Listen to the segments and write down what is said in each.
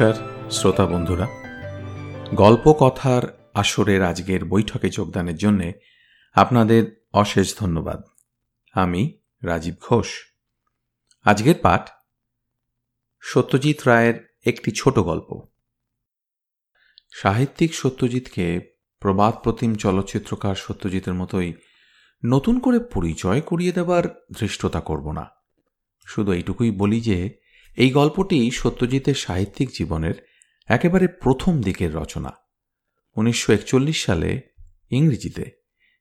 নমস্কার, শ্রোতা বন্ধুরা। গল্প কথার আসরের আজকের বৈঠকে যোগদানের জন্য আপনাদের অশেষ ধন্যবাদ। আমি রাজীব ঘোষ। আজকের পাঠ সত্যজিৎ রায়ের একটি ছোট গল্প। সাহিত্যিক সত্যজিৎকে প্রবাদ প্রতিম চলচ্চিত্রকার সত্যজিতের মতোই নতুন করে পরিচয় করিয়ে দেবার ধৃষ্টতা করব না। শুধু এইটুকুই বলি যে এই গল্পটি সত্যজিতের সাহিত্যিক জীবনের একেবারে প্রথম দিকের রচনা। উনিশশো একচল্লিশ সালে ইংরেজিতে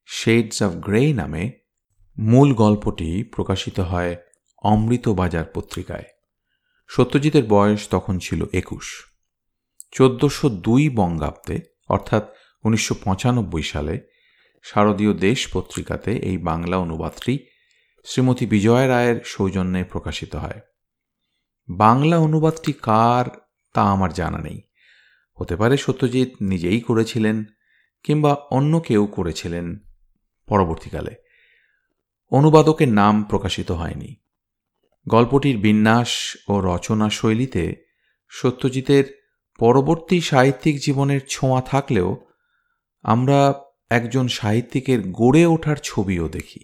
শেডস অব গ্রে নামে মূল গল্পটি প্রকাশিত হয় অমৃত বাজার পত্রিকায়। সত্যজিতের বয়স তখন ছিল একুশ। চোদ্দশো দুই বঙ্গাব্দে, অর্থাৎ উনিশশো পঁচানব্বই সালে শারদীয় দেশ পত্রিকাতে এই বাংলা অনুবাদটি শ্রীমতী বিজয় রায়ের সৌজন্যে প্রকাশিত হয়। বাংলা অনুবাদটি কার তা আমার জানা নেই। হতে পারে সত্যজিৎ নিজেই করেছিলেন কিংবা অন্য কেউ করেছিলেন পরবর্তীকালে। অনুবাদকের নাম প্রকাশিত হয়নি। গল্পটির বিন্যাস ও রচনা শৈলীতে সত্যজিতের পরবর্তী সাহিত্যিক জীবনের ছোঁয়া থাকলেও আমরা একজন সাহিত্যিকের গড়ে ওঠার ছবিও দেখি।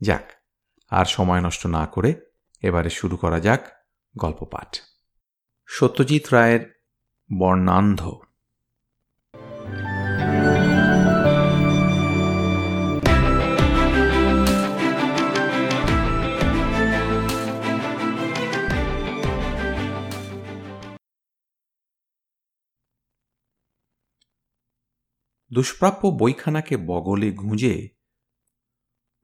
যাক, আর সময় নষ্ট না করে এবারে শুরু করা যাক গল্প পাঠ সত্যজিৎ রায়ের বর্ণান্ধ। দুষ্প্রাপ্য বইখানাকে বগলে গুঁজে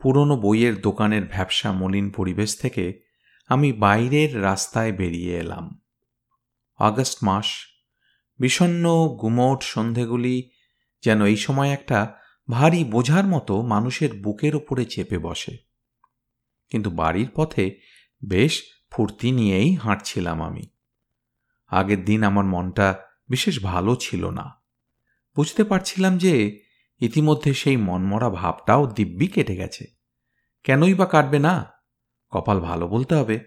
পুরনো বইয়ের দোকানের ভ্যাবসা মলিন পরিবেশ থেকে আমি বাইরের রাস্তায় বেরিয়ে এলাম। আগস্ট মাস বিষণ্ন গুমোট সন্ধেগুলি যেন এই সময় একটা ভারী বোঝার মতো মানুষের বুকের ওপরে চেপে বসে। কিন্তু বাড়ির পথে বেশ ফুর্তি নিয়েই হাঁটছিলাম আমি। আগের দিন আমার মনটা বিশেষ ভালো ছিল না। বুঝতে পারছিলাম যে ইতিমধ্যে সেই মনমরা ভাবটাও দিব্যি কেটে গেছে। কেনই বা কাটবে না? কপাল ভালো বলতে হবে।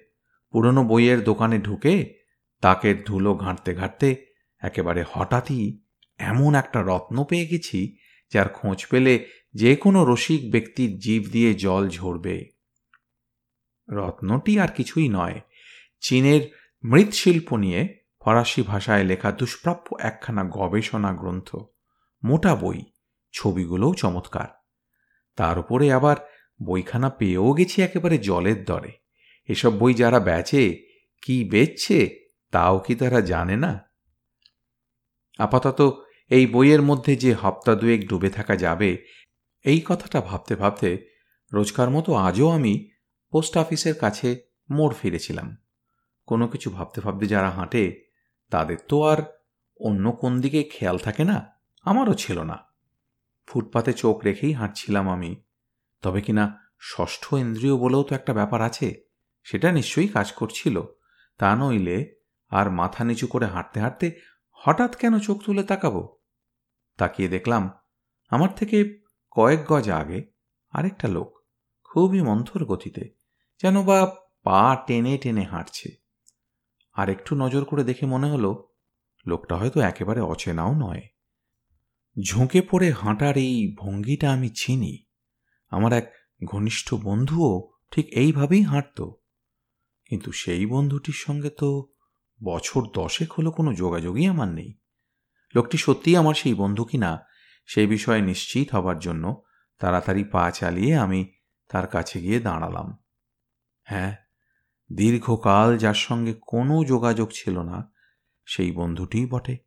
পুরনো বইয়ের দোকানে ঢুকে তাকের ধুলো ঘাঁটতে ঘাঁটতে একেবারে হঠাৎই এমন একটা রত্ন পেয়ে গেছি যার খোঁজ পেলে যে কোনো রসিক ব্যক্তির জীব দিয়ে জল ঝরবে। রত্নটি আর কিছুই নয়। চীনের মৃৎশিল্প নিয়ে ফরাসি ভাষায় লেখা দুষ্প্রাপ্য একখানা গবেষণা গ্রন্থ। মোটা বই। ছবিগুলোও চমৎকার। তার উপরে আবার বইখানা পেয়েও গেছি একেবারে জলের দরে। এসব বই যারা বেচে, কি বেচছে, তাও কি তারা জানে না? আপাতত এই বইয়ের মধ্যে যে হপ্তা দুয়েক ডুবে থাকা যাবে, এই কথাটা ভাবতে ভাবতে রোজকার মতো আজও আমি পোস্ট অফিসের কাছে মোড় ফিরেছিলাম। কোনো কিছু ভাবতে ভাবতে যারা হাঁটে, তাদের তো আর অন্য কোন দিকে খেয়াল থাকে না, আমারও ছিল না। ফুটপাতে চোখ রেখেই হাঁটছিলাম আমি। তবে কিনা ষষ্ঠ ইন্দ্রিয় বলেও তো একটা ব্যাপার আছে? সেটা নিশ্চয়ই কাজ করছিল। তা নইলে আর মাথা নিচু করে হাঁটতে হাঁটতে হঠাৎ কেন চোখ তুলে তাকাবো? তাকিয়ে দেখলাম আমার থেকে কয়েক গজ আগে আরেকটা লোক খুবই মন্থর গতিতে যেন বা পা টেনে টেনে হাঁটছে। আর একটু নজর করে দেখে মনে হলো লোকটা হয়তো একেবারে অচেনাও নয়। ঝুঁকে পড়ে হাঁটার এই ভঙ্গিটা আমি চিনি। আমার এক ঘনিষ্ঠ বন্ধুও ঠিক এইভাবেই হাঁটত। কিন্তু সেই বন্ধুটির সঙ্গে তো বছর দশেক হলো কোনো যোগাযোগই আমার নেই। লোকটি সত্যিই আমার সেই বন্ধু কি না সেই বিষয়ে নিশ্চিত হবার জন্য তাড়াতাড়ি পা চালিয়ে আমি তার কাছে গিয়ে দাঁড়ালাম। হ্যাঁ দীর্ঘকাল যার সঙ্গে কোনো যোগাযোগ ছিল না, সেই বন্ধুটিই বটে।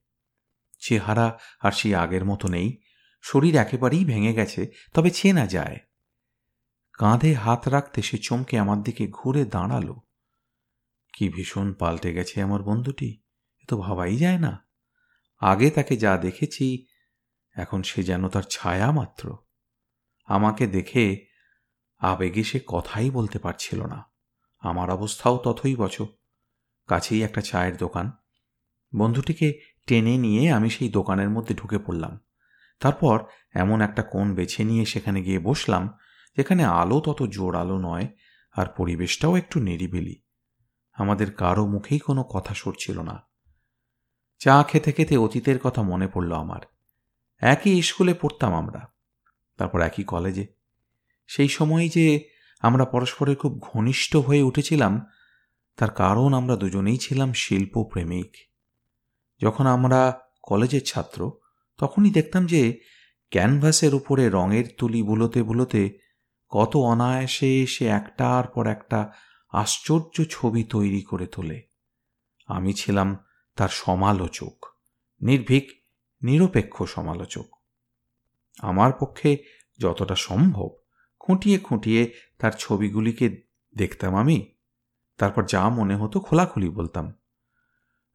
চেহারা আর সেই আগের মতো নেই, শরীর একেবারেই ভেঙে গেছে, তবে চেনা যায়। কাঁধে হাত রাখতে সে চমকে আমার দিকে ঘুরে দাঁড়াল। কি ভীষণ পাল্টে গেছে আমার বন্ধুটি, এ তো ভাবাই যায় না। আগে তাকে যা দেখেছি, এখন সে যেন তার ছায়া মাত্র। আমাকে দেখে আবেগে সে কথাই বলতে পারছিল না। আমার অবস্থাও তথই বছ। কাছেই একটা চায়ের দোকান। বন্ধুটিকে টেনে নিয়ে আমি সেই দোকানের মধ্যে ঢুকে পড়লাম। তারপর এমন একটা কোণ বেছে নিয়ে সেখানে গিয়ে বসলাম যেখানে আলো তত জোর আলো নয়, আর পরিবেশটাও একটু নিরিবিলি। আমাদের কারও মুখেই কোনো কথা সরছিল না। চা খেতে খেতে অতীতের কথা মনে পড়ল আমার। একই স্কুলে পড়তাম আমরা, তারপর একই কলেজে। সেই সময় যে আমরা পরস্পরের খুব ঘনিষ্ঠ হয়ে উঠেছিলাম, তার কারণ আমরা দুজনেই ছিলাম শিল্প প্রেমিক যখন আমরা কলেজের ছাত্র, তখনই দেখতাম যে ক্যানভাসের উপরে রঙের তুলি বুলোতে বুলোতে কত অনায়াসে সে একটার পর একটা আশ্চর্য ছবি তৈরি করে তোলে। আমি ছিলাম তার সমালোচক, নির্ভীক, নিরপেক্ষ সমালোচক। আমার পক্ষে যতটা সম্ভব খুঁটিয়ে খুঁটিয়ে তার ছবিগুলিকে দেখতাম আমি, তারপর যা মনে হতো খোলাখুলি বলতাম।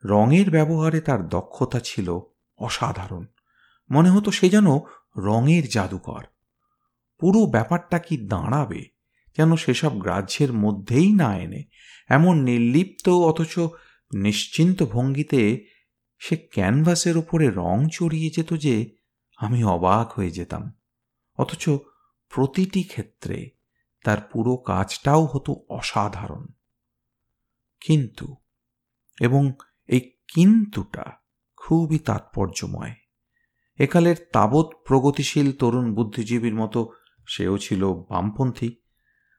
রঙের ব্যবহারে তার দক্ষতা ছিল অসাধারণ। মনে হতো সে যেন রঙের জাদুকর। পুরো ব্যাপারটা কি দাঁড়াবে? যেন সেসব গ্রাহ্যের মধ্যেই না এনে এমন নির্লিপ্ত অথচ নিশ্চিন্ত ভঙ্গিতে সে ক্যানভাসের ওপরে রং চড়িয়ে যেত যে আমি অবাক হয়ে যেতাম। অথচ প্রতিটি ক্ষেত্রে তার পুরো কাজটাও হতো অসাধারণ। কিন্তু, এবং এই কিন্তুটা খুবই তাৎপর্যময়। একালের তাবৎ প্রগতিশীল তরুণ বুদ্ধিজীবীর মতো সেও ছিল বামপন্থী।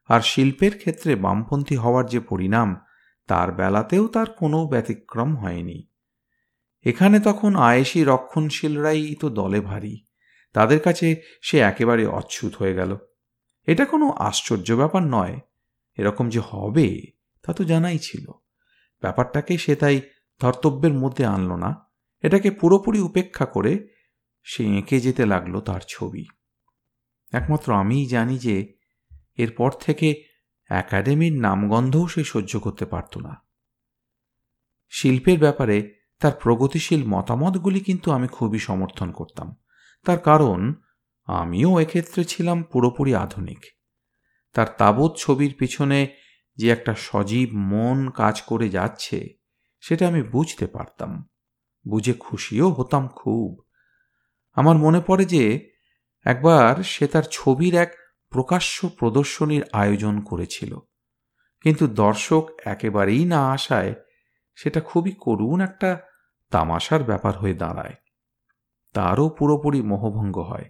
আর শিল্পের ক্ষেত্রে বামপন্থী হওয়ার যে পরিণাম, তার বেলাতেও তার কোনো ব্যতিক্রম হয়নি। এখানে তখন আয়েসি রক্ষণশীলরাই তো দলে ভারী। তাদের কাছে সে একেবারে অচ্ছুত হয়ে গেল। এটা কোনো আশ্চর্য ব্যাপার নয়। এরকম যে হবে, তা তো জানাই ছিল। ব্যাপারটাকে সে তাই ধর্তব্যের মধ্যে আনল না। এটাকে পুরোপুরি উপেক্ষা করে সে এঁকে যেতে লাগল তার ছবি। একমাত্র আমিই জানি যে এরপর থেকে একাডেমির নামগন্ধও সে সহ্য করতে পারত না। শিল্পের ব্যাপারে তার প্রগতিশীল মতামতগুলি কিন্তু আমি খুবই সমর্থন করতাম। তার কারণ, আমিও এক্ষেত্রে ছিলাম পুরোপুরি আধুনিক। তার তাবৎ ছবির পিছনে যে একটা সজীব মন কাজ করে যাচ্ছে, সেটা আমি বুঝতে পারতাম। বুঝে খুশিও হতাম খুব। আমার মনে পড়ে যে একবার সে তার ছবির এক প্রকাশ্য প্রদর্শনীর আয়োজন করেছিল। কিন্তু দর্শক একেবারেই না আসায় সেটা খুবই করুণ একটা তামাশার ব্যাপার হয়ে দাঁড়ায়। তারও পুরোপুরি মোহভঙ্গ হয়।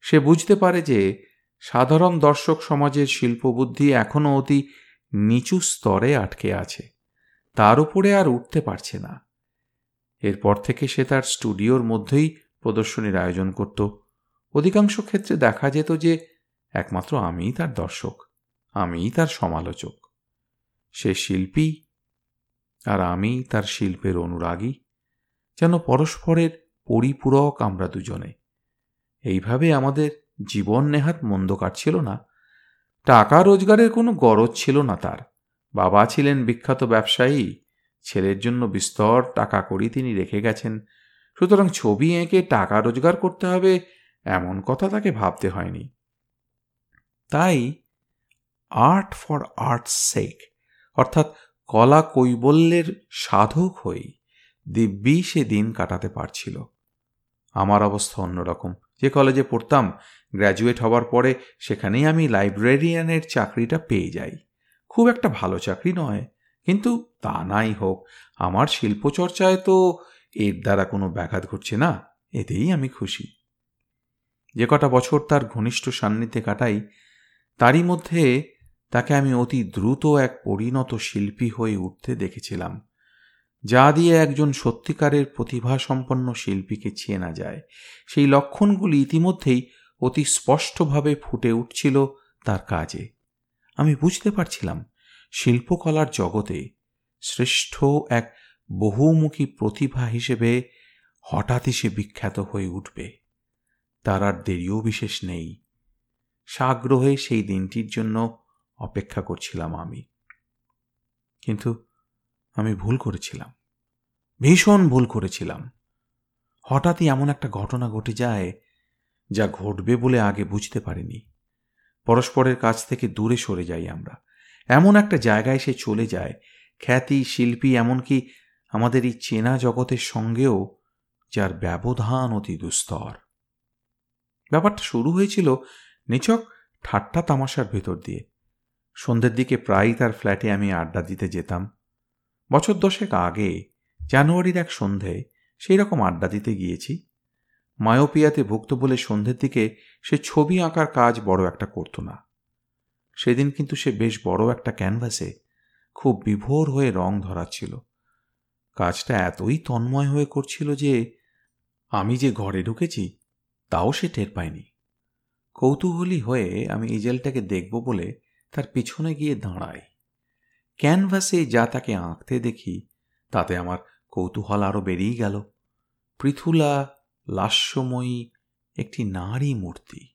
সে বুঝতে পারে যে সাধারণ দর্শক সমাজের শিল্পবুদ্ধি এখনও অতি নিচু স্তরে আটকে আছে। তার উপরে আর উঠতে পারছে না। এরপর থেকে সে তার স্টুডিওর মধ্যেই প্রদর্শনীর আয়োজন করত। অধিকাংশ ক্ষেত্রে দেখা যেত যে একমাত্র আমিই তার দর্শক, আমিই তার সমালোচক। সে শিল্পী আর আমি তার শিল্পের অনুরাগী, যেন পরস্পরের পরিপূরক আমরা দুজনে। এইভাবে আমাদের জীবন নেহাত মন্দ কাটছিল না। টাকা রোজগারের কোনো গরজ ছিল না তার। বাবা ছিলেন বিখ্যাত ব্যবসায়ী, ছেলের জন্য বিস্তর টাকা করি তিনি রেখে গেছেন। সুতরাং ছবি এঁকে টাকা রোজগার করতে হবে এমন কথা তাকে ভাবতে হয়নি। তাই আর্ট ফর আর্টস সেক অর্থাৎ কলা কৈবল্যের সাধক হয়েই দিব্যি সে দিন কাটাতে পারছিল। আমার অবস্থা অন্যরকম। যে কলেজে পড়তাম গ্র্যাজুয়েট হওয়ার পরে সেখানেই আমি লাইব্রেরিয়ানের চাকরিটা পেয়ে যাই। খুব একটা ভালো চাকরি নয়, কিন্তু তা নাই হোক, আমার শিল্পচর্চায় তো এর দ্বারা কোনো ব্যাঘাত ঘটছে না, এতেই আমি খুশি। যে কটা বছর তার ঘনিষ্ঠ সান্নিধ্যে কাটাই, তারই মধ্যে তাকে আমি অতি দ্রুত এক পরিণত শিল্পী হয়ে উঠতে দেখেছিলাম, যা দিয়ে একজন সত্যিকারের প্রতিভাসম্পন্ন শিল্পীকে চেনা যায়। সেই লক্ষণগুলি ইতিমধ্যেই অতি স্পষ্টভাবে ফুটে উঠছিল তার কাজে। আমি বুঝতে পারছিলাম, শিল্পকলার জগতে শ্রেষ্ঠ এক বহুমুখী প্রতিভা হিসেবে হঠাৎই সে বিখ্যাত হয়ে উঠবে। তার আর দেরিও বিশেষ নেই। সাগ্রহে সেই দিনটির জন্য অপেক্ষা করছিলাম আমি। কিন্তু আমি ভুল করেছিলাম। ভীষণ ভুল করেছিলাম। হঠাৎই এমন একটা ঘটনা ঘটে যায় যা ঘটবে বলে আগে বুঝতে পারিনি। পরস্পরের কাছ থেকে দূরে সরে যাই আমরা। এমন একটা জায়গায় সে চলে যায়। খ্যাতি, শিল্পী, এমনকি আমাদের এই চেনা জগতের সঙ্গেও যার ব্যবধান অতি দুস্তর। ব্যাপারটা শুরু হয়েছিল নিচক ঠাট্টা তামাশার ভেতর দিয়ে। সন্ধ্যের দিকে প্রায়ই তার ফ্ল্যাটে আমি আড্ডা দিতে যেতাম। বছর দশেক আগে, জানুয়ারির এক সন্ধে সেই রকম আড্ডা দিতে গিয়েছি। মায়োপিয়াতে ভুক্ত বলে সন্ধ্যের দিকে সে ছবি আঁকার কাজ বড় একটা করতো না। সেদিন কিন্তু সে বেশ বড় একটা ক্যানভাসে খুব বিভোর হয়ে রং ধরাচ্ছিল। কাজটা এতই তন্ময় হয়ে করছিল যে, আমি যে ঘরে ঢুকেছি তাও সে টের পায়নি। কৌতূহলী হয়ে আমি ইজেলটাকে দেখব বলে তার পিছনে গিয়ে দাঁড়াই। ক্যানভাসে যা তাকে আঁকতে দেখি, তাতে আমার কৌতূহল আরও বেরিয়ে গেল। পৃথুলা লাস্যময়ী একটি নারী মূর্তি।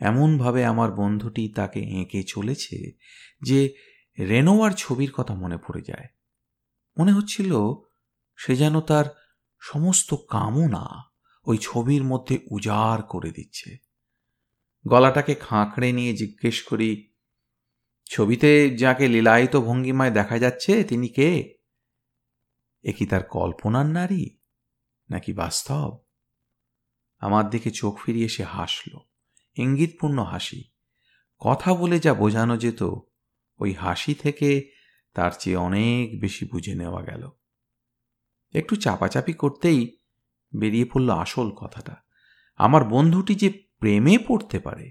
এমনভাবে আমার বন্ধুটি তাকে এঁকে চলেছে যে রেনোয়ার ছবির কথা মনে পড়ে যায়। মনে হচ্ছিল সে যেন তার সমস্ত কামনা ওই ছবির মধ্যে উজাড় করে দিচ্ছে। গলাটাকে খাঁকড়ে নিয়ে জিজ্ঞেস করি, ছবিতে যাকে লীলায়িত ভঙ্গিমায় দেখা যাচ্ছে, তিনি কে? এ কি তার কল্পনার নারী? নাকি বাস্তব? আমার দিকে চোখ ফিরিয়ে সে হাসল। ইঙ্গিতপূর্ণ হাসি। কথা বলে যা বোঝানো যেত, ওই হাসি থেকে তার চেয়ে অনেক বেশি বুঝে নেওয়া গেল। একটু চাপাচাপি করতেই বেরিয়ে পড়ল আসল কথাটা। আমার বন্ধুটি যে প্রেমে পড়তে পারে,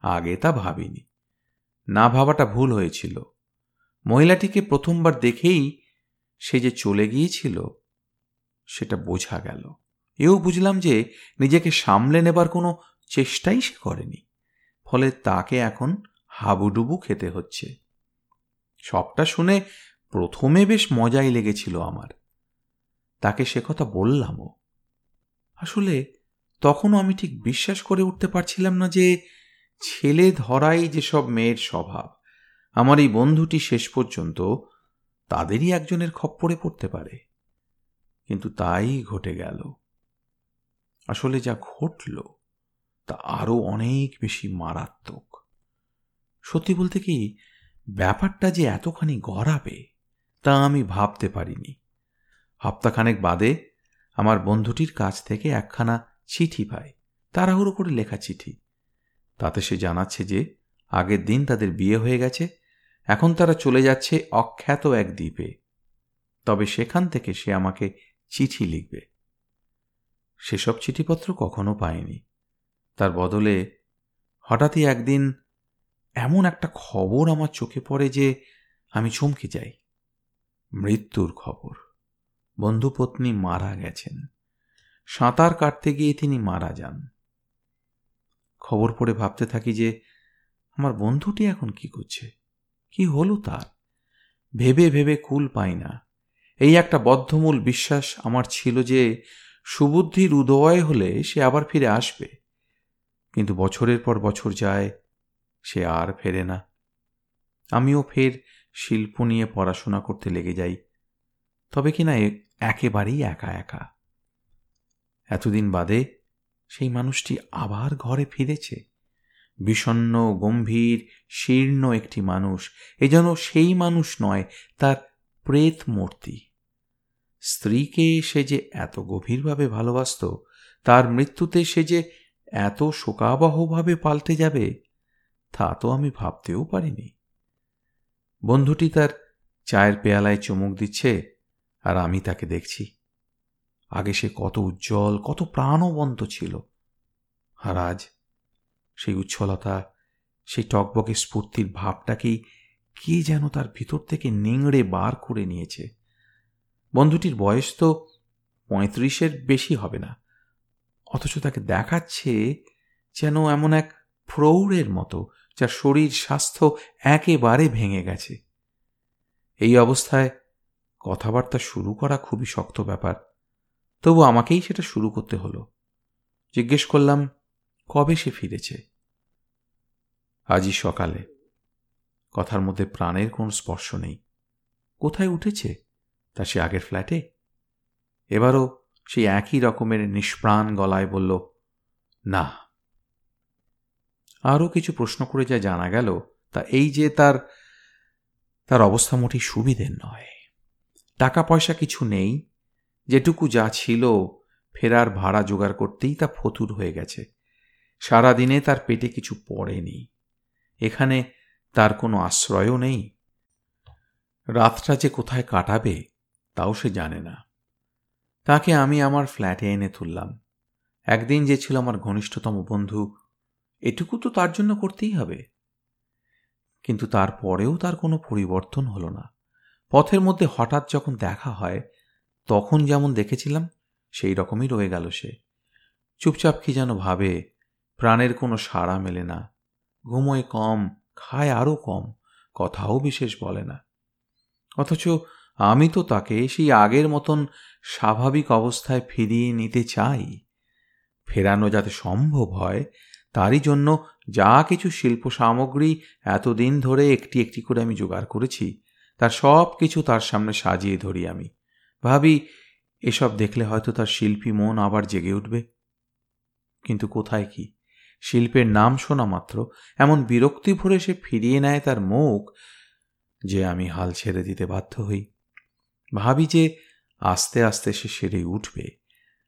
আগে তা ভাবিনি। না ভাবাটা ভুল হয়েছিল। মহিলাটিকে প্রথমবার দেখেই সে যে চলে গিয়েছিল, সেটা বোঝা গেল। এও বুঝলাম যে নিজেকে সামলে নেবার কোনো চেষ্টাই সে করেনি। ফলে তাকে এখন হাবুডুবু খেতে হচ্ছে। সবটা শুনে প্রথমে বেশ মজাই লেগেছিল আমার। তাকে সে কথা বললামও। আসলে তখনও আমি ঠিক বিশ্বাস করে উঠতে পারছিলাম না যে ছেলে ধরাই যেসব মেয়ের স্বভাব, আমার এই বন্ধুটি শেষ পর্যন্ত তাদেরই একজনের খপ্পরে পড়তে পারে। কিন্তু তাই ঘটে গেল। আসলে যা ঘটল তা আরও অনেক বেশি মারাত্মক। সত্যি বলতে কি ব্যাপারটা যে এতখানি গড়াবে তা আমি ভাবতে পারিনি। হপ্তাখানেক বাদে আমার বন্ধুটির কাছ থেকে একখানা চিঠি পাই তাড়াহুড়ো করে লেখা চিঠি। তাতে সে জানাচ্ছে যে, আগের দিন তাদের বিয়ে হয়ে গেছে, এখন তারা চলে যাচ্ছে অখ্যাত এক দ্বীপে। তবে সেখান থেকে সে আমাকে চিঠি লিখবে। সেসব চিঠিপত্র কখনো পায়নি। তার বদলে হঠাৎই একদিন এমন একটা খবর আমার চোখে পড়ে যে, আমি চমকে যাই। মৃত্যুর খবর। বন্ধুপত্নী মারা গেছেন। সাঁতার কাটতে গিয়ে তিনি মারা যান। খবর পড়ে ভাবতে থাকি যে, আমার বন্ধুটি এখন কি করছে? কি হলো তার? ভেবে ভেবে কুল পাই না। এই একটা বদ্ধমূল বিশ্বাস আমার ছিল যে, সুবুদ্ধির উদয় হলে সে আবার ফিরে আসবে। কিন্তু বছরের পর বছর যায়, সে আর ফেরে না। আমিও ফের শিল্প নিয়ে পড়াশোনা করতে লেগে যাই। তবে কিনা একেবারেই একা একা। এতদিন বাদে সেই মানুষটি আবার ঘরে ফিরেছে। বিষণ্ন গম্ভীর, শীর্ণ একটি মানুষ। এ যেন সেই মানুষ নয়, তার প্রেত মূর্তি স্ত্রীকে সে যে এত গভীরভাবে ভালোবাসত, তার মৃত্যুতে সে যে এত শোকাবহভাবে পাল্টে যাবে, তা তো আমি ভাবতেও পারিনি। বন্ধুটি তার চায়ের পেয়ালায় চুমুক দিচ্ছে আর আমি তাকে দেখছি। আগে সে কত উজ্জ্বল, কত প্রাণবন্ত ছিল। আর আজ সেই উচ্ছলতা, সেই টকবকে স্ফূর্তির ভাবটাকেই কে যেন তার ভিতর থেকে নিংড়ে বার করে নিয়েছে। বন্ধুটির বয়স তো পঁয়ত্রিশের বেশি হবে না। অথচ তাকে দেখাচ্ছে যেন এমন এক প্রৌঢ়ের মতো, যার শরীর, স্বাস্থ্য একেবারে ভেঙে গেছে। এই অবস্থায় কথাবার্তা শুরু করা খুবই শক্ত ব্যাপার। তবু আমাকেই সেটা শুরু করতে হলো। জিজ্ঞেস করলাম, কবে সে ফিরেছে? আজই সকালে। কথার মধ্যে প্রাণের কোনো স্পর্শ নেই। কোথায় উঠেছে? তা সে আগের ফ্ল্যাটে? এবারও সেই একই রকমের নিষ্প্রাণ গলায় বলল, না। আরও কিছু প্রশ্ন করে যা জানা গেল, তা এই যে তার তার অবস্থা মোটেই সুবিধের নয়। টাকা পয়সা কিছু নেই, যেটুকু যা ছিল ফেরার ভাড়া জোগাড় করতেই তা ফতুর হয়ে গেছে। সারাদিনে তার পেটে কিছু পড়েনি। এখানে তার কোনো আশ্রয়ও নেই। রাতটা যে কোথায় কাটাবে, তাও সে জানে না। তাকে আমি আমার ফ্ল্যাটে এনে তুললাম। একদিন যে ছিল আমার ঘনিষ্ঠতম বন্ধু, এটুকু তো তার জন্য করতেই হবে। কিন্তু তারপরেও তার কোনো পরিবর্তন হলো না। পথের মধ্যে হঠাৎ যখন দেখা হয়, তখন যেমন দেখেছিলাম, সেই রকমই রয়ে গেল সে। চুপচাপ কি যেন ভাবে, প্রাণের কোনো সাড়া মেলে না। ঘুমোয় কম, খায় আরও কম, কথাও বিশেষ বলে না। অথচ আমি তো তাকে সেই আগের মতন স্বাভাবিক অবস্থায় ফিরিয়ে নিতে চাই। ফেরানো যাতে সম্ভব হয়, তারই জন্য যা কিছু শিল্প সামগ্রী এতদিন ধরে একটি একটি করে আমি জোগাড় করেছি তার সব কিছু তার সামনে সাজিয়ে ধরি আমি। ভাবি, এসব দেখলে হয়তো তার শিল্পী মন আবার জেগে উঠবে। কিন্তু কোথায় কি? শিল্পের নাম শোনা মাত্র, এমন বিরক্তি ভরে সে ফিরিয়ে নেয় তার মুখ যে আমি হাল ছেড়ে দিতে বাধ্য হই। ভাবি যে আস্তে আস্তে সে সেরে উঠবে,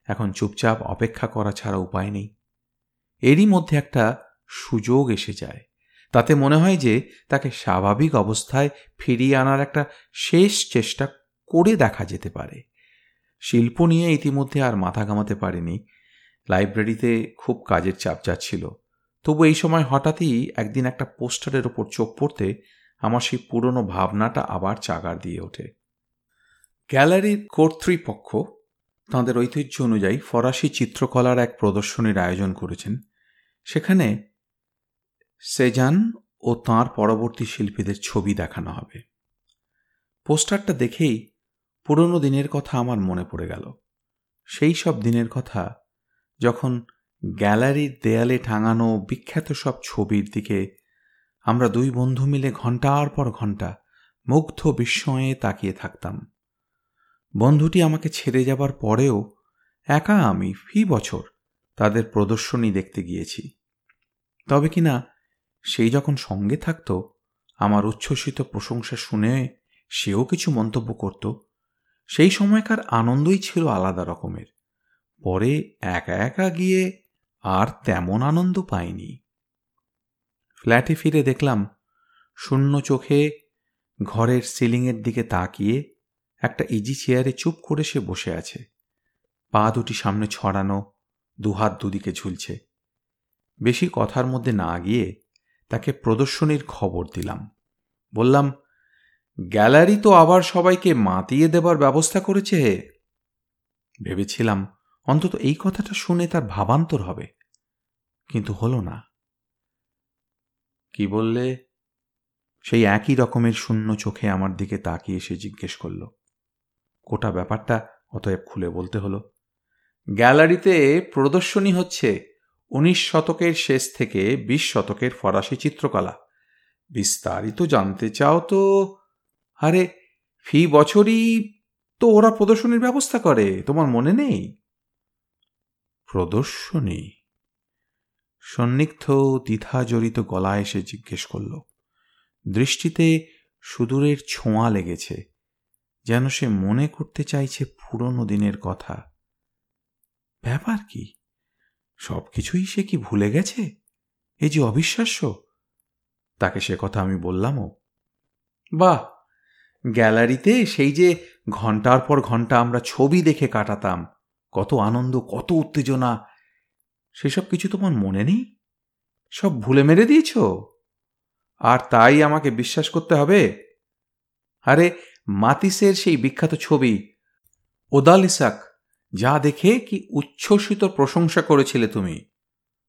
এখন চুপচাপ অপেক্ষা করা ছাড়া উপায় নেই। এরই মধ্যে একটা সুযোগ এসে যায়। তাতে মনে হয় যে তাকে স্বাভাবিক অবস্থায় ফিরিয়ে আনার একটা শেষ চেষ্টা করে দেখা যেতে পারে। শিল্প নিয়ে ইতিমধ্যে আর মাথা ঘামাতে পারেনি। লাইব্রেরিতে খুব কাজের চাপ যাচ্ছিল। তবু এই সময় হঠাৎই একদিন একটা পোস্টারের ওপর চোখ পড়তে আমার সেই পুরনো ভাবনাটা আবার চাগার দিয়ে ওঠে। গ্যালারির কর্তৃপক্ষ তাঁদের ঐতিহ্য অনুযায়ী ফরাসি চিত্রকলার এক প্রদর্শনীর আয়োজন করেছেন। সেখানে সেজান ও তাঁর পরবর্তী শিল্পীদের ছবি দেখানো হবে। পোস্টারটা দেখেই পুরনো দিনের কথা আমার মনে পড়ে গেল। সেই সব দিনের কথা যখন গ্যালারির দেয়ালে টাঙানো বিখ্যাত সব ছবির দিকে আমরা দুই বন্ধু মিলে ঘণ্টার পর ঘণ্টা মুগ্ধ বিস্ময়ে তাকিয়ে থাকতাম। বন্ধুটি আমাকে ছেড়ে যাবার পরেও একা আমি ফি বছর তাদের প্রদর্শনী দেখতে গিয়েছি। তবে কিনা সেই যখন সঙ্গে থাকত, আমার উচ্ছ্বসিত প্রশংসা শুনে সেও কিছু মন্তব্য করত। সেই সময়কার আনন্দই ছিল আলাদা রকমের। পরে একা একা গিয়ে আর তেমন আনন্দ পাইনি। ফ্ল্যাটে ফিরে দেখলাম শূন্য চোখে ঘরের সিলিংয়ের দিকে তাকিয়ে একটা ইজি চেয়ারে চুপ করে সে বসে আছে। পা দুটি সামনে ছড়ানো, দুহাত দুদিকে ঝুলছে। বেশি কথার মধ্যে না গিয়ে তাকে প্রদর্শনীর খবর দিলাম। বললাম, গ্যালারি তো আবার সবাইকে মাতিয়ে দেবার ব্যবস্থা করেছে ভেবেছিলাম, অন্তত এই কথাটা শুনে তার ভাবান্তর হবে। কিন্তু হলো না। কি বললে? সেই একই রকমের শূন্য চোখে আমার দিকে তাকিয়ে সে জিজ্ঞেস করল। গোটা ব্যাপারটা অতএব খুলে বলতে হলো, গ্যালারিতে প্রদর্শনী হচ্ছে। উনিশ শতকের শেষ থেকে বিশ শতকের ফরাসি চিত্রকলা। বিস্তারিত জানতে চাও তো? আরে, ফি বছরই তো ওরা প্রদর্শনীর ব্যবস্থা করে, তোমার মনে নেই? প্রদর্শনী? সন্নিগ্ধ দ্বিধা জড়িত গলায় এসে জিজ্ঞেস করল। দৃষ্টিতে সুদূরের ছোঁয়া লেগেছে, যেন সে মনে করতে চাইছে পুরনো দিনের কথা। ব্যাপার কি? সব কিছুই সে কি ভুলে গেছে? এ যে অবিশ্বাস্য। তাকে সে কথা আমি বললামও। বাহ! গ্যালারিতে সেই যে ঘণ্টার পর ঘণ্টা আমরা ছবি দেখে কাটাতাম, কত আনন্দ, কত উত্তেজনা, সেসব কিছু তোমার মনে নেই? সব ভুলে মেরে দিয়েছ? আর তাই আমাকে বিশ্বাস করতে হবে? আরে, মাতিসের সেই বিখ্যাত ছবি ওদালিসাক যা দেখে কি উচ্ছ্বসিত প্রশংসা করেছিলে তুমি।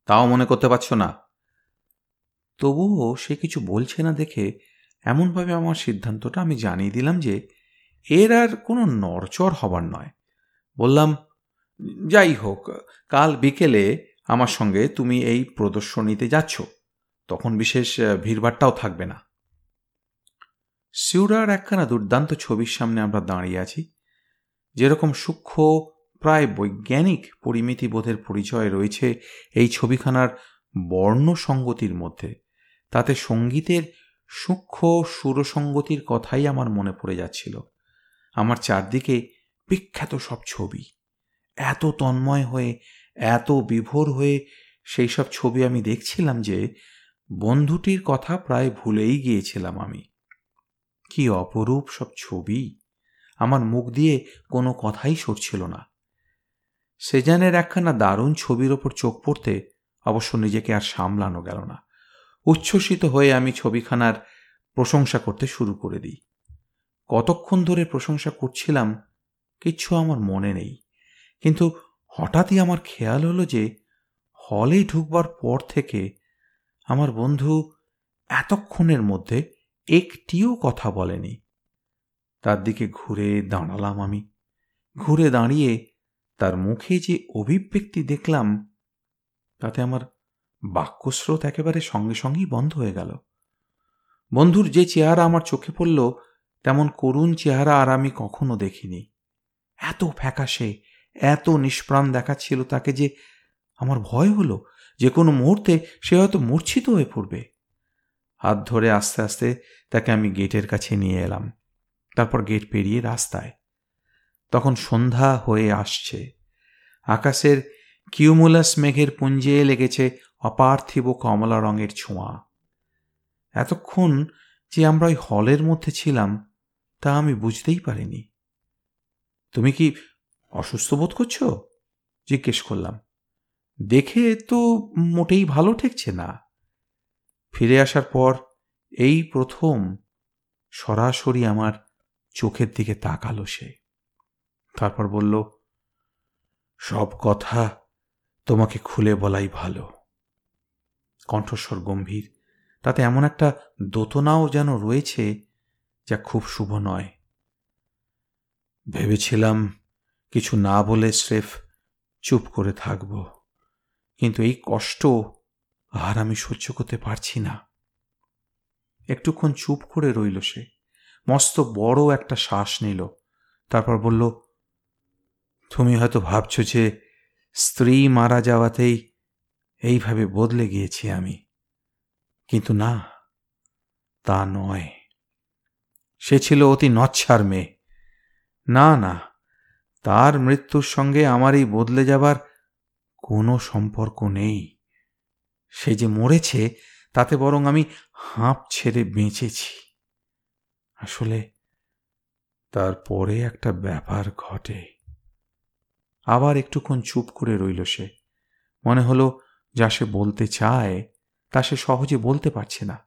তাও মনে করতে পারছ না। তবুও সে কিছু বলছে না দেখে এমনভাবে আমার সিদ্ধান্তটা আমি জানিয়ে দিলাম যে এর আর কোনো নরচর হবার নয়। বললাম, যাই হোক, কাল বিকেলে আমার সঙ্গে তুমি এই প্রদর্শনীতে যাচ্ছ। তখন বিশেষ ভিড়ভাট্টাও থাকবে না। সিউরার একখানা দুর্দান্ত ছবির সামনে আমরা দাঁড়িয়ে আছি। যেরকম সূক্ষ্ম প্রায় বৈজ্ঞানিক পরিমিতিবোধের পরিচয় রয়েছে এই ছবিখানার বর্ণসঙ্গতির মধ্যে। তাতে সঙ্গীতের সূক্ষ্ম সুরসঙ্গতির কথাই আমার মনে পড়ে যাচ্ছিল। আমার চারদিকে বিখ্যাত সব ছবি। এত তন্ময় হয়ে, এত বিভোর হয়ে সেই সব ছবি আমি দেখছিলাম যে বন্ধুটির কথা প্রায় ভুলেই গিয়েছিলাম আমি। কি অপরূপ সব ছবি! আমার মুখ দিয়ে কোনো কথাই সরছিল না। সেজানের একখানা দারুণ ছবির ওপর চোখ পড়তে অবশ্য নিজেকে আর সামলানো গেল না। উচ্ছ্বসিত হয়ে আমি ছবিখানার প্রশংসা করতে শুরু করে দিই। কতক্ষণ ধরে প্রশংসা করছিলাম কিচ্ছু আমার মনে নেই। কিন্তু হঠাৎই আমার খেয়াল হলো যে হলে ঢুকবার পর থেকে আমার বন্ধু এতক্ষণের মধ্যে একটিও কথা বলেনি। তার দিকে ঘুরে দাঁড়ালাম আমি। ঘুরে দাঁড়িয়ে তার মুখে যে অভিব্যক্তি দেখলাম, তাতে আমার বাক্যস্রোত একেবারে সঙ্গে সঙ্গেই বন্ধ হয়ে গেল। বন্ধুর যে চেহারা আমার চোখে পড়ল, তেমন করুণ চেহারা আর আমি কখনো দেখিনি। এত ফ্যাকাশে, এত নিষ্প্রাণ দেখাচ্ছিল তাকে যে আমার ভয় হলো, যে কোনো মুহূর্তে সে হয়তো মূর্ছিত হয়ে পড়বে। হাত ধরে আস্তে আস্তে তাকে আমি গেটের কাছে নিয়ে এলাম। তারপর গেট পেরিয়ে রাস্তায় তখন সন্ধ্যা হয়ে আসছে। আকাশের কিউমুলাস মেঘের পুঞ্জে লেগেছে অপার্থিব কমলা রঙের ছোঁয়া। এতক্ষণ যে আমরা ওই হলের মধ্যে ছিলাম, তা আমি বুঝতেই পারিনি। তুমি কি অসুস্থ বোধ করছ? জিজ্ঞেস করলাম। দেখে তো মোটেই ভালো ঠেকছে না। ফিরে আসার পর এই প্রথম সরাসরি আমার চোখের দিকে তাকালো সে। তারপর বলল, সব কথা তোমাকে খুলে বলাই ভালো। কণ্ঠস্বর গম্ভীর, তাতে এমন একটা দোতনাও যেন রয়েছে যা খুব শুভ নয়। ভেবেছিলাম কিছু না বলে স্রেফ চুপ করে থাকব, কিন্তু এই কষ্ট আর আমি সহ্য করতে পারছি না। একটুক্ষণ চুপ করে রইল সে, মস্ত বড় একটা শ্বাস নিল, তারপর বলল তুমি হয়তো ভাবছ যে স্ত্রী মারা যাওয়াতেই এইভাবে বদলে গিয়েছি আমি। কিন্তু না, তা নয়। সে ছিল অতি নচ্ছার মেয়ে। না না, তার মৃত্যুর সঙ্গে আমার এই বদলে যাবার কোনো সম্পর্ক নেই। সে যে মরেছে, তাতে বরং আমি হাঁপ ছেড়ে বেঁচেছি। আসলে তারপরে একটা ব্যাপার ঘটে। আবার একটুক্ষণ চুপ করে রইল সে। মনে হলো যা সে বলতে চায়, তা সে সহজে বলতে পারছে না।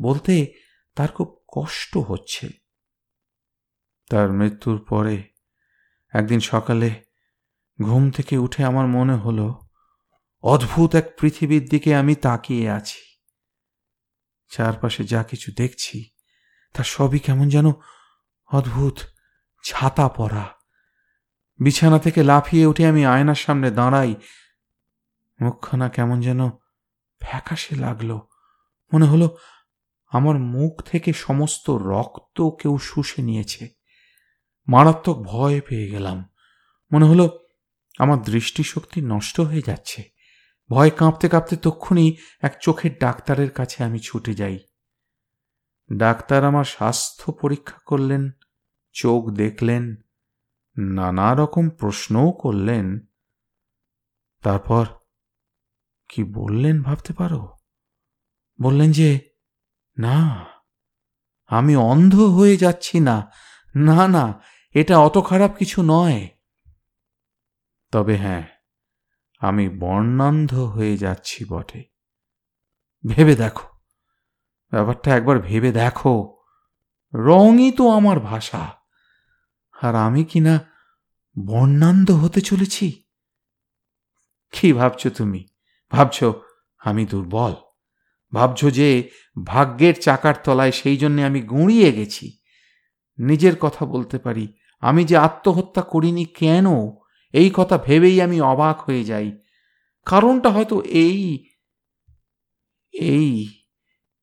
বলতে তার খুব কষ্ট হচ্ছে। তার মৃত্যুর পরে একদিন সকালে ঘুম থেকে উঠে আমার মনে হলো, অদ্ভুত এক পৃথিবীর দিকে আমি তাকিয়ে আছি। চারপাশে যা কিছু দেখছি, তা সবই কেমন যেন অদ্ভুত ছাতা পরা বিছানা থেকে লাফিয়ে উঠে আমি আয়নার সামনে দাঁড়াই। মুখখানা কেমন যেন ফ্যাকাশে লাগল। মনে হলো আমার মুখ থেকে সমস্ত রক্ত কেউ শুষে নিয়েছে। মারাত্মক ভয় পেয়ে গেলাম। মনে হলো আমার দৃষ্টিশক্তি নষ্ট হয়ে যাচ্ছে। ভয় কাঁপতে কাঁপতে তক্ষুনি এক চোখের ডাক্তারের কাছে আমি ছুটে যাই। ডাক্তার আমার স্বাস্থ্য পরীক্ষা করলেন, চোখ দেখলেন নানা রকম প্রশ্নও করলেন। তারপর, কি বললেন ভাবতে পারো? বললেন যে, না, আমি অন্ধ হয়ে যাচ্ছি না। না না, এটা অত খারাপ কিছু নয়। তবে হ্যাঁ আমি বর্ণান্ধ হয়ে যাচ্ছি বটে। ভেবে দেখো, ব্যাপারটা একবার ভেবে দেখো। রঙই তো আমার ভাষা। আর আমি কিনা বর্ণান্ধ হতে চলেছি? কি ভাবছ তুমি? ভাবছ আমি দুর্বল? ভাবছ যে ভাগ্যের চাকার তলায় সেই জন্যে আমি গুঁড়িয়ে গেছি? নিজের কথা বলতে পারি। আমি যে আত্মহত্যা করিনি কেন? এই কথা ভেবেই আমি অবাক হয়ে যাই। কারণটা হয়তো এই এই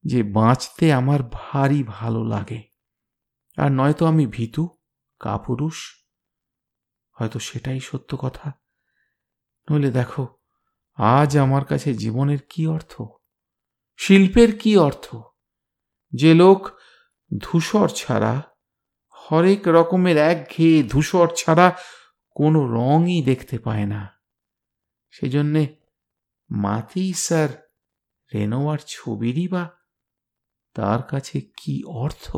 যে বাঁচতে আমার ভারী ভালো লাগে। আর নয়তো আমি ভীতু? কাপুরুষ? হয়তো সেটাই সত্য কথা। নইলে দেখো, আজ আমার কাছে জীবনের কি অর্থ? শিল্পের কি অর্থ? যে লোক ধূসর ছাড়া, হরেক রকমের একঘেয়ে ধূসর ছাড়া কোনো রঙই দেখতে পায় না। সেজন্যে মাতিস স্যার, রেনোয়ার ছবিরই বা তার কাছে কি অর্থ?